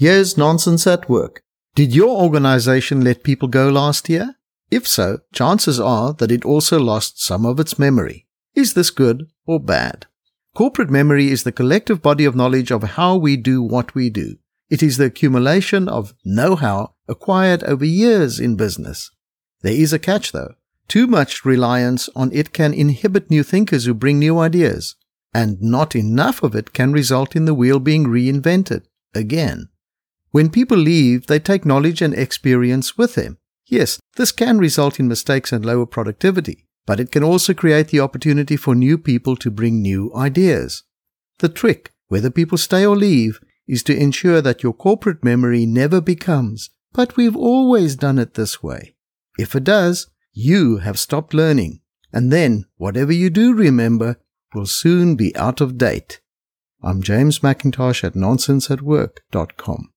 Here's nonsense at work. Did your organization let people go last year? If so, chances are that it also lost some of its memory. Is this good or bad? Corporate memory is the collective body of knowledge of how we do what we do. It is the accumulation of know-how acquired over years in business. There is a catch though. Too much reliance on it can inhibit new thinkers who bring new ideas, and not enough of it can result in the wheel being reinvented again. When people leave, they take knowledge and experience with them. Yes, this can result in mistakes and lower productivity, but it can also create the opportunity for new people to bring new ideas. The trick, whether people stay or leave, is to ensure that your corporate memory never becomes, but we've always done it this way. If it does, you have stopped learning, and then whatever you do remember will soon be out of date. I'm James McIntosh at nonsenseatwork.com.